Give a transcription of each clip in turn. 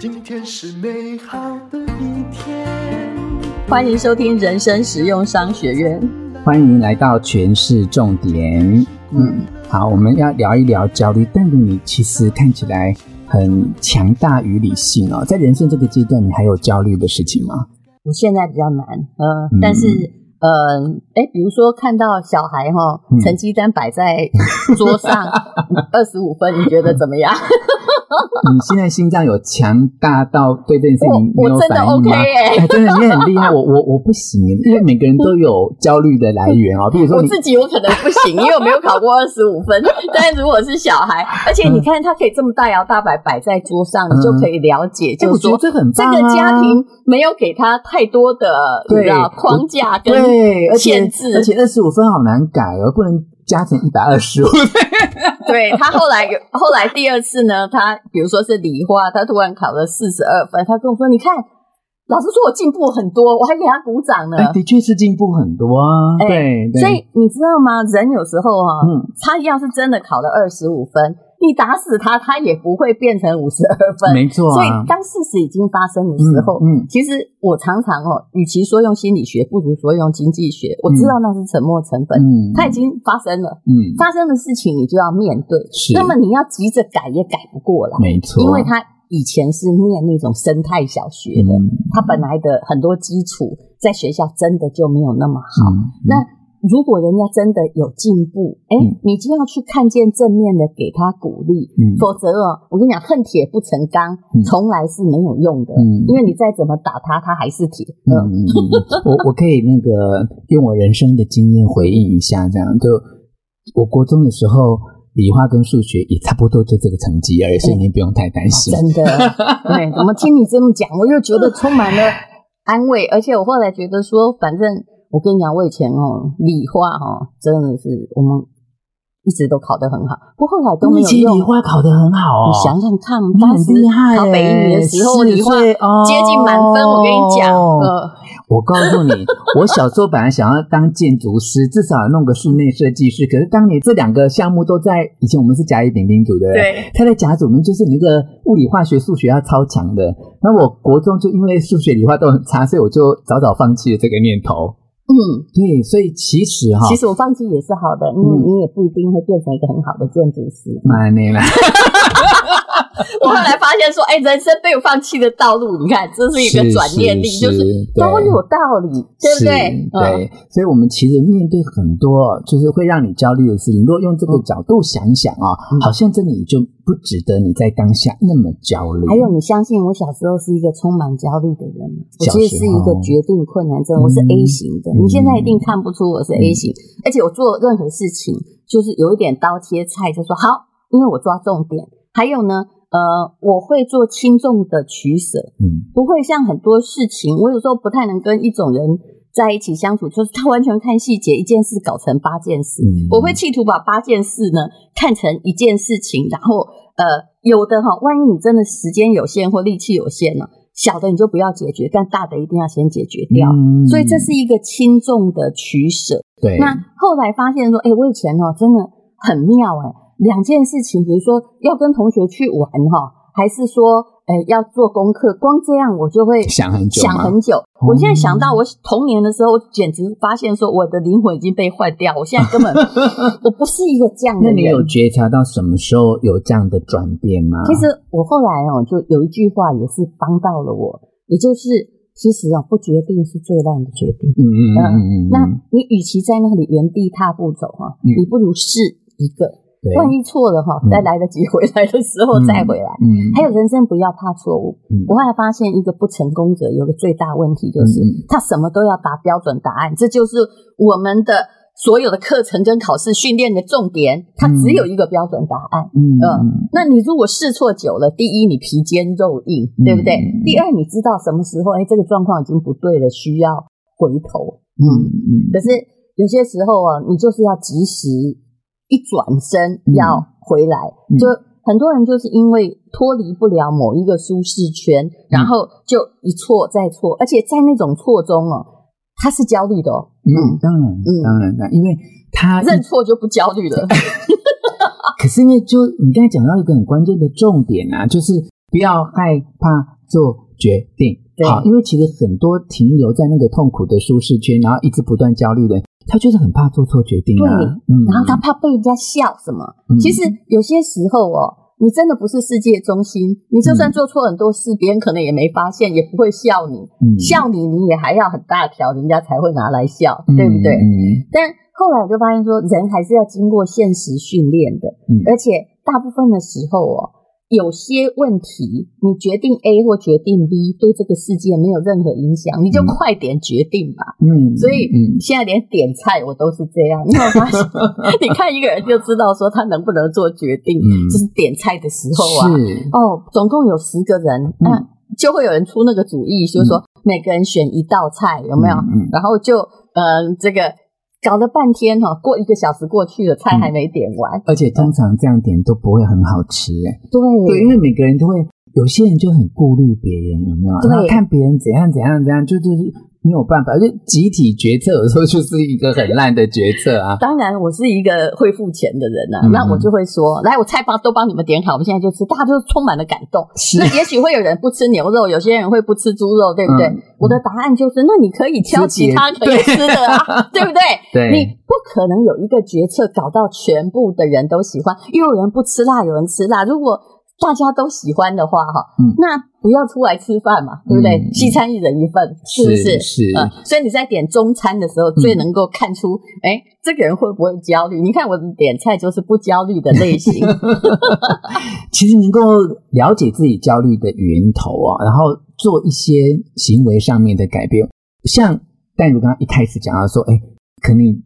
今天是美好的一天。欢迎收听人生实用商学院。欢迎来到全市重点。嗯，好，我们要聊一聊焦虑。但你其实看起来很强大与理性哦，在人生这个阶段，你还有焦虑的事情吗？我现在比较难，呃，嗯、但是。呃，哎，比如说看到小孩哈，成绩单摆在桌上 二十五分，你觉得怎么样？你现在心脏有强大到对这件事情没有反应吗？哎，真的你很厉害，我我我不行，因为每个人都有焦虑的来源哦。比如说我自己，我可能不行，因为我没有考过二十五分。但是如果是小孩，而且你看他可以这么大摇大摆摆在桌上，你就可以了解，就是说这很这个家庭没有给他太多的对框架跟。对，而且而且二十五分好难改哦，不能加成一百二十五。对，他后来有后来第二次呢，他比如说是理化，他突然考了四十二分，他跟我说：“你看，老师说我进步很多，我还给他鼓掌呢。”的确是进步很多啊。对，所以你知道吗？人有时候哈，嗯，他要是真的考了二十五分。你打死他，他也不会变成五十二分。没错、啊，所以当事实已经发生的时候，嗯，嗯其实我常常哦，与其说用心理学，不如说用经济学。我知道那是沉没成本，嗯，它已经发生了，嗯，发生的事情你就要面对。是，那么你要急着改也改不过来，没错，因为他以前是念那种生态小学的，嗯、他本来的很多基础在学校真的就没有那么好，嗯嗯、那。如果人家真的有进步，哎，你就要去看见正面的，给他鼓励。嗯，否则哦，我跟你讲，恨铁不成钢，从来是没有用的。嗯，因为你再怎么打他，他还是铁。嗯，我 我可以那个用我人生的经验回应一下，这样就我国中的时候，理化跟数学也差不多，就这个成绩而已，所以您不用太担心。真的，对，我们听你这么讲，我又觉得充满了安慰，而且我后来觉得说，反正。我跟你讲，我以前哦，理化哦，真的是我们一直都考得很好，不过后来都没有用。理化考得很好哦，你想想看，当时考北一女的时候，理化接近满分。我跟你讲，呃，我告诉你，我小时候本来想要当建筑师，至少弄个室内设计师。可是当年这两个项目都在以前，我们是甲乙丙丁组的，对，他在甲组，我们就是那个物理、化学、数学要超强的。那我国中就因为数学、理化都很差，所以我就早早放弃了这个念头。嗯，对，所以其实哈，其实我放弃也是好的，因为你也不一定会变成一个很好的建筑师。没啦！我后来发现说，哎，人生没有放弃的道路，你看，这是一个转念力，就是都有道理，对不对？对，所以我们其实面对很多就是会让你焦虑的事情，如果用这个角度想想啊，好像真的也就。不值得你在当下那么焦虑。还有，你相信我小时候是一个充满焦虑的人吗？我其实是一个决定困难症，我是 A 型的。嗯、你现在一定看不出我是 A 型，嗯、而且我做任何事情就是有一点刀切菜，就说好，因为我抓重点。还有呢，呃，我会做轻重的取舍，嗯，不会像很多事情，我有时候不太能跟一种人。在一起相处，就是他完全看细节，一件事搞成八件事。嗯、我会企图把八件事呢看成一件事情，然后呃，有的哈，万一你真的时间有限或力气有限呢，小的你就不要解决，但大的一定要先解决掉。嗯、所以这是一个轻重的取舍。对。那后来发现说，哎，我以前哦真的很妙哎，两件事情，比如说要跟同学去玩哈，还是说。哎，要做功课，光这样我就会想很久，想很久。我现在想到我童年的时候，我简直发现说我的灵魂已经被坏掉。我现在根本 我不是一个这样的人。那你有觉察到什么时候有这样的转变吗？其实我后来哦，就有一句话也是帮到了我，也就是其实啊，不决定是最烂的决定。嗯嗯嗯嗯嗯。那你与其在那里原地踏步走啊，你不如试一个。对万一错了哈，再来得及回来的时候再回来。嗯，还有人生不要怕错误。嗯，我后来发现一个不成功者有个最大问题就是他什么都要答标准答案，这就是我们的所有的课程跟考试训练的重点。它只有一个标准答案。嗯嗯，那你如果试错久了，第一你皮坚肉硬，对不对？第二你知道什么时候哎这个状况已经不对了，需要回头。嗯嗯，可是有些时候啊，你就是要及时。一转身要回来，嗯、就很多人就是因为脱离不了某一个舒适圈，嗯、然后就一错再错，而且在那种错中哦，他是焦虑的哦。嗯，当然，嗯，当然的，因为他 认错就不焦虑了。可是因为就你刚才讲到一个很关键的重点啊，就是不要害怕做决定。好，因为其实很多停留在那个痛苦的舒适圈，然后一直不断焦虑的人，他就是很怕做错决定啊。对，嗯，然后他怕被人家笑什么。嗯，其实有些时候哦。你真的不是世界中心，你就算做错很多事，嗯、别人可能也没发现，也不会笑你。嗯、笑你，你也还要很大条，人家才会拿来笑，嗯、对不对？嗯、但后来我就发现说，人还是要经过现实训练的，嗯、而且大部分的时候哦。有些问题，你决定 A 或决定 B，对这个世界没有任何影响，你就快点决定吧。嗯，所以现在连点菜我都是这样。你有发现？你看一个人就知道说他能不能做决定，就是点菜的时候啊。是哦，总共有十个人，那就会有人出那个主意，就是说每个人选一道菜，有没有？然后就嗯，这个。搞了半天哈，过一个小时过去了，菜还没点完，嗯、而且通常这样点都不会很好吃哎。对对，因为每个人都会，有些人就很顾虑别人有没有？对，看别人怎样怎样怎样，就就是。没有办法，就集体决策有时候就是一个很烂的决策啊。当然，我是一个会付钱的人啊，嗯、那我就会说，来，我菜包都帮你们点好，我们现在就吃，大家就充满了感动。是那 也许会有人不吃牛肉，有些人会不吃猪肉，对不对？嗯、我的答案就是，那你可以挑其他可以吃的啊，对，对不对？对，你不可能有一个决策搞到全部的人都喜欢，因为有人不吃辣，有人吃辣。如果大家都喜欢的话，哈，嗯，那不要出来吃饭嘛，对不对？嗯、西餐一人一份，是不是？是。所以你在点中餐的时候，最能够看出，哎、嗯，这个人会不会焦虑？你看我的点菜就是不焦虑的类型。其实能够了解自己焦虑的源头啊，然后做一些行为上面的改变，像但如刚刚一开始讲到说，哎，肯定。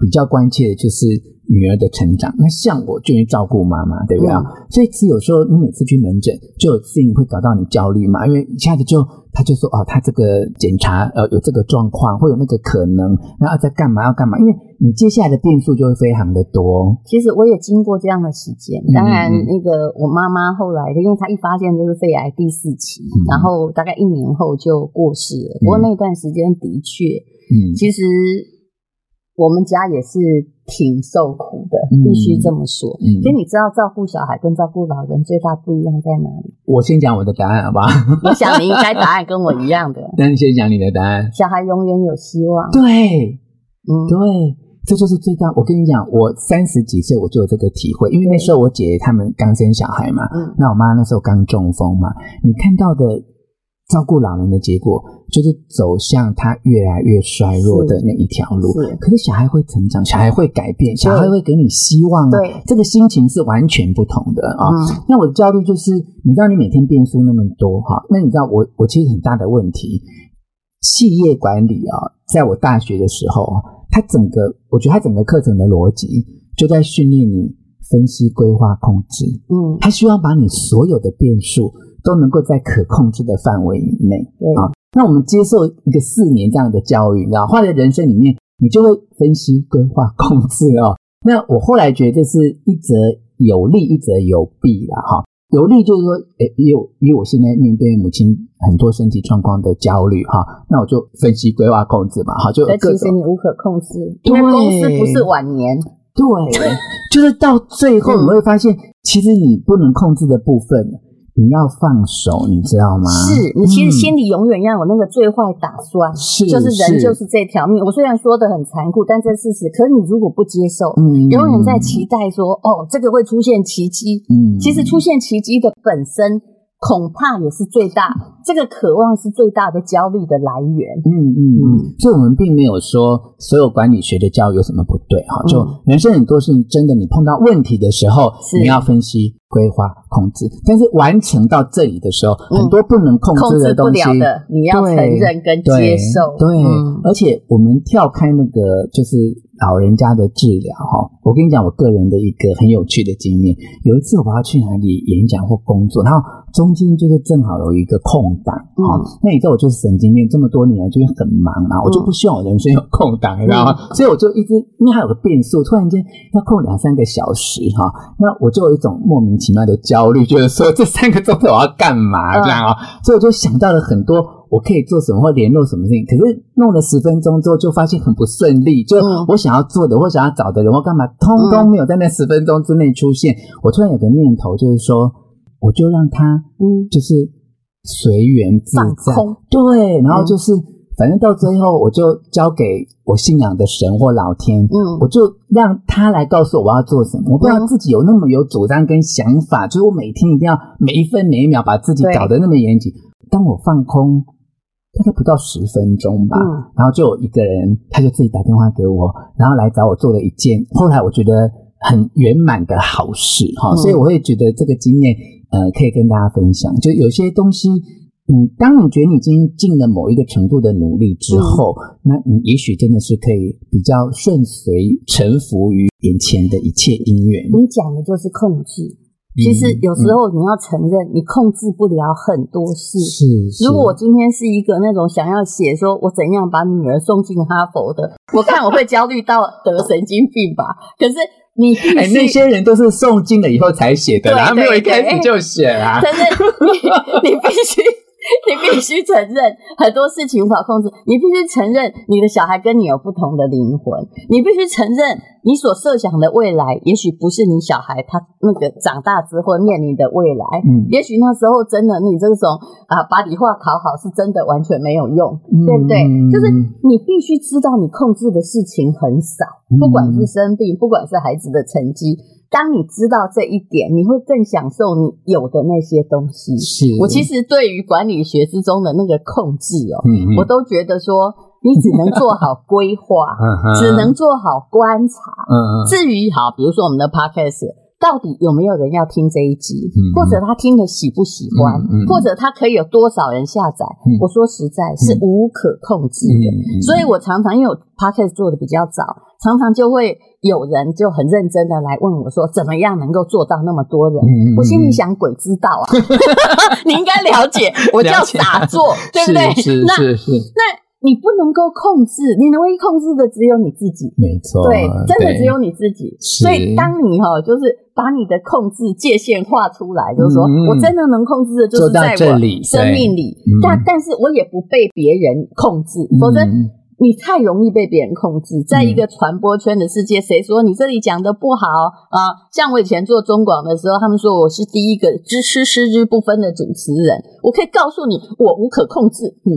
比较关切的就是女儿的成长。那像我就会照顾妈妈，对不对？嗯、所以其实有时候你每次去门诊，就有事情会搞到你焦虑嘛。因为一下子就他就说哦，他这个检查呃有这个状况，会有那个可能，然后在干嘛要干嘛？因为你接下来的变数就会非常的多。其实我也经过这样的时间。当然，那个我妈妈后来，因为她一发现就是肺癌第四期，嗯、然后大概一年后就过世了。不过那段时间的确，嗯，其实。我们家也是挺受苦的，必须这么说。嗯，所以你知道照顾小孩跟照顾老人最大不一样在哪里？我先讲我的答案，好不好？我想你应该答案跟我一样的。那你先讲你的答案。小孩永远有希望。对，嗯，对，这就是最大。我跟你讲，我三十几岁我就有这个体会，因为那时候我姐姐他们刚生小孩嘛，嗯，那我妈那时候刚中风嘛，你看到的。照顾老人的结果，就是走向他越来越衰弱的那一条路。是，可是小孩会成长，小孩会改变，小孩会给你希望啊。对，这个心情是完全不同的啊。嗯，那我的焦虑就是，你知道，你每天变数那么多哈，那你知道我我其实很大的问题，企业管理啊，在我大学的时候，他整个我觉得他整个课程的逻辑就在训练你分析、规划、控制。嗯，他希望把你所有的变数。都能够在可控制的范围以内啊。那我们接受一个四年这样的教育，你知道，后来人生里面，你就会分析、规划、控制哦。那我后来觉得是一则有利，一则有弊了哈。有利就是说，诶，以我以我现在面对母亲很多身体状况的焦虑哈，那我就分析、规划、控制嘛，哈，就其实你无可控制，因为公司不是晚年，对，就是到最后你会发现，其实你不能控制的部分。你要放手，你知道吗？是你其实心里永远要有那个最坏打算，是、嗯、就是人就是这条命。我虽然说的很残酷，但这事实。可是你如果不接受，嗯，永远在期待说，哦，这个会出现奇迹。嗯，其实出现奇迹的本身。恐怕也是最大，这个渴望是最大的焦虑的来源。嗯嗯嗯，所以我们并没有说所有管理学的教育有什么不对哈。就人生很多事情，真的你碰到问题的时候，你要分析、规划、控制。但是完成到这里的时候，很多不能控制的东西，你要承认跟接受。对，而且我们跳开那个就是老人家的治疗哈。我跟你讲，我个人的一个很有趣的经验。有一次我要去哪里演讲或工作，然后。中间就是正好有一个空档，嗯、哦，那你知道我就是神经病，这么多年来就会很忙嘛，嗯、我就不希望我人生有空档，你知道吗？嗯、所以我就一直，因为还有个变数，突然间要空两三个小时哈、哦，那我就有一种莫名其妙的焦虑，觉得说这三个钟头我要干嘛这样啊？嗯、所以我就想到了很多我可以做什么或联络什么事情。可是弄了十分钟之后，就发现很不顺利。就我想要做的，或想要找的人，或干嘛，通通没有在那十分钟之内出现。我突然有个念头，就是说，我就让他，嗯，就是随缘自在，对，然后就是。反正到最后，我就交给我信仰的神或老天，嗯，我就让他来告诉我我要做什么。我不知道自己有那么有主张跟想法，就是我每天一定要每一分每一秒把自己搞得那么严谨。当我放空，大概不到十分钟吧，嗯，然后就有一个人，他就自己打电话给我，然后来找我做了一件后来我觉得很圆满的好事哈，嗯，所以我会觉得这个经验呃可以跟大家分享，就有些东西。嗯，当你觉得你已经尽了某一个程度的努力之后，嗯、那你也许真的是可以比较顺随、臣服于眼前的一切因缘。你讲的就是控制。其实有时候你要承认，你控制不了很多事。是，是。如果我今天是一个那种想要写说我怎样把女儿送进哈佛的，我看我会焦虑到得神经病吧。可是你必须，哎，那些人都是送进了以后才写的啦，他没有一开始就写啊。但是你，你必须。你必须承认很多事情无法控制，你必须承认你的小孩跟你有不同的灵魂，你必须承认你所设想的未来，也许不是你小孩他那个长大之后面临的未来。嗯，也许那时候真的你这种啊把理化考好是真的完全没有用，嗯、对不对？就是你必须知道你控制的事情很少，不管是生病，不管是孩子的成绩。当你知道这一点，你会更享受你有的那些东西。是我其实对于管理学之中的那个控制哦，嗯嗯我都觉得说，你只能做好规划，只能做好观察。至于好，比如说我们的 podcast。到底有没有人要听这一集？嗯、或者他听了喜不喜欢？或者他可以有多少人下载？嗯、我说实在是无可控制的，所以我常常因为我 podcast 做的比较早，常常就会有人就很认真的来问我说，怎么样能够做到那么多人？嗯、我心里想，鬼知道啊！你应该了解，我叫打坐，对不对？那那。你不能够控制，你能唯一控制的只有你自己。没错，对，真的只有你自己。所以，当你哈，就是把你的控制界限画出来，就是说我真的能控制的，就是在我生命里。但，但是我也不被别人控制，否则。你太容易被别人控制，在一个传播圈的世界，谁说你这里讲的不好啊？像我以前做中广的时候，他们说我是第一个知吃失之不分的主持人。我可以告诉你，我无可控制。嗯，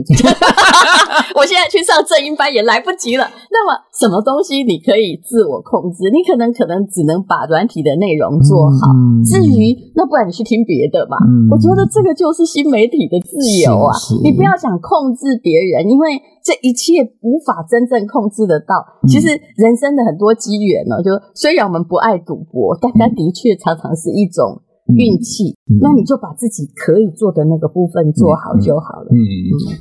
我现在去上正音班也来不及了。那么，什么东西你可以自我控制？你可能可能只能把软体的内容做好。至于那，不然你去听别的吧。我觉得这个就是新媒体的自由啊！你不要想控制别人，因为。这一切无法真正控制得到。其实人生的很多机缘呢，就虽然我们不爱赌博，但它的确常常是一种运气。那你就把自己可以做的那个部分做好就好了。嗯，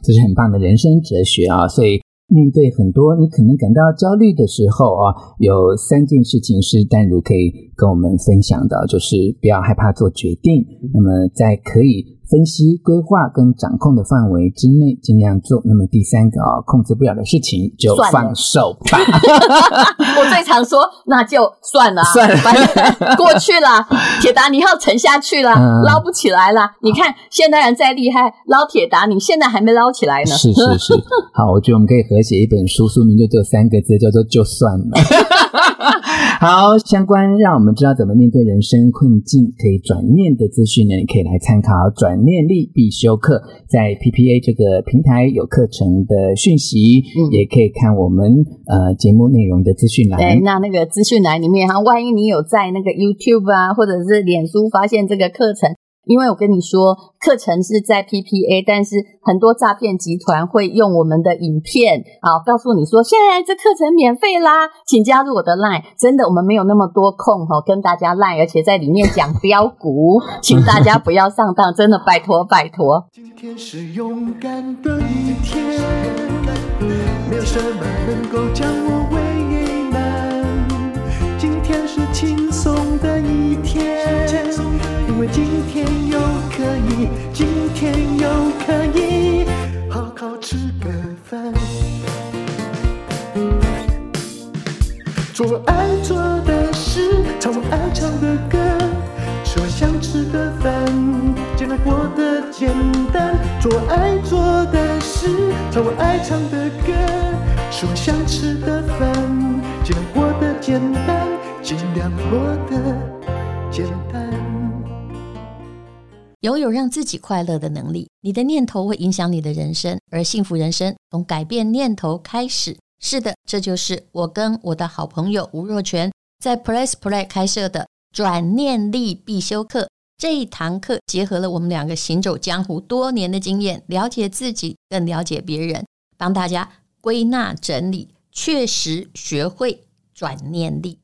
这是很棒的人生哲学啊！所以。面对很多你可能感到焦虑的时候啊，有三件事情是淡如可以跟我们分享的，就是不要害怕做决定。那么在可以分析、规划跟掌控的范围之内，尽量做。那么第三个啊，控制不了的事情就放手吧。我最常说，那就算了，算了，反正过去了。铁达尼号沉下去了，捞不起来了。你看现代人再厉害，捞铁达尼现在还没捞起来呢。是是是，好，我觉得我们可以合写一本书，书名就只有三个字，叫做“就算了”。好，相关让我们知道怎么面对人生困境，可以转念的资讯呢，你可以来参考转念力必修课，在 PPA 这个平台有课程的讯息，嗯、也可以看我们呃节目内容的资讯栏。对，那那个资讯栏里面哈，万一你有在那个 YouTube 啊，或者是脸书发现这个课程。因为我跟你说，课程是在 PPA，但是很多诈骗集团会用我们的影片啊，告诉你说，现在这课程免费啦，请加入我的 Line。真的，我们没有那么多空哈，跟大家 Line，而且在里面讲标股，请大家不要上当，真的拜托拜托。今天是勇敢的一天，没有什么能够将我为难。今天是轻松，今天又可以。今天又可以好好吃个饭，做我爱做的事，唱我爱唱的歌，吃我想吃的饭，尽量过得简单，做我爱做的事。唱我爱唱的歌，吃我想吃的饭，尽量过得简单，尽量过得简单。拥有让自己快乐的能力，你的念头会影响你的人生，而幸福人生从改变念头开始。是的，这就是我跟我的好朋友吴若权在 Press Play 开设的转念力必修课。这一堂课结合了我们两个行走江湖多年的经验，了解自己，更了解别人，帮大家归纳整理，确实学会转念力。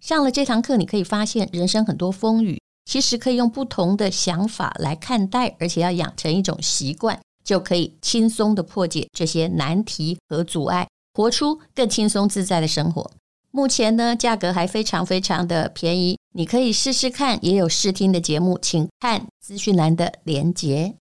上了这堂课，你可以发现人生很多风雨，其实可以用不同的想法来看待，而且要养成一种习惯，就可以轻松地破解这些难题和阻碍，活出更轻松自在的生活。目前呢，价格还非常非常的便宜，你可以试试看，也有试听的节目，请看资讯栏的连结。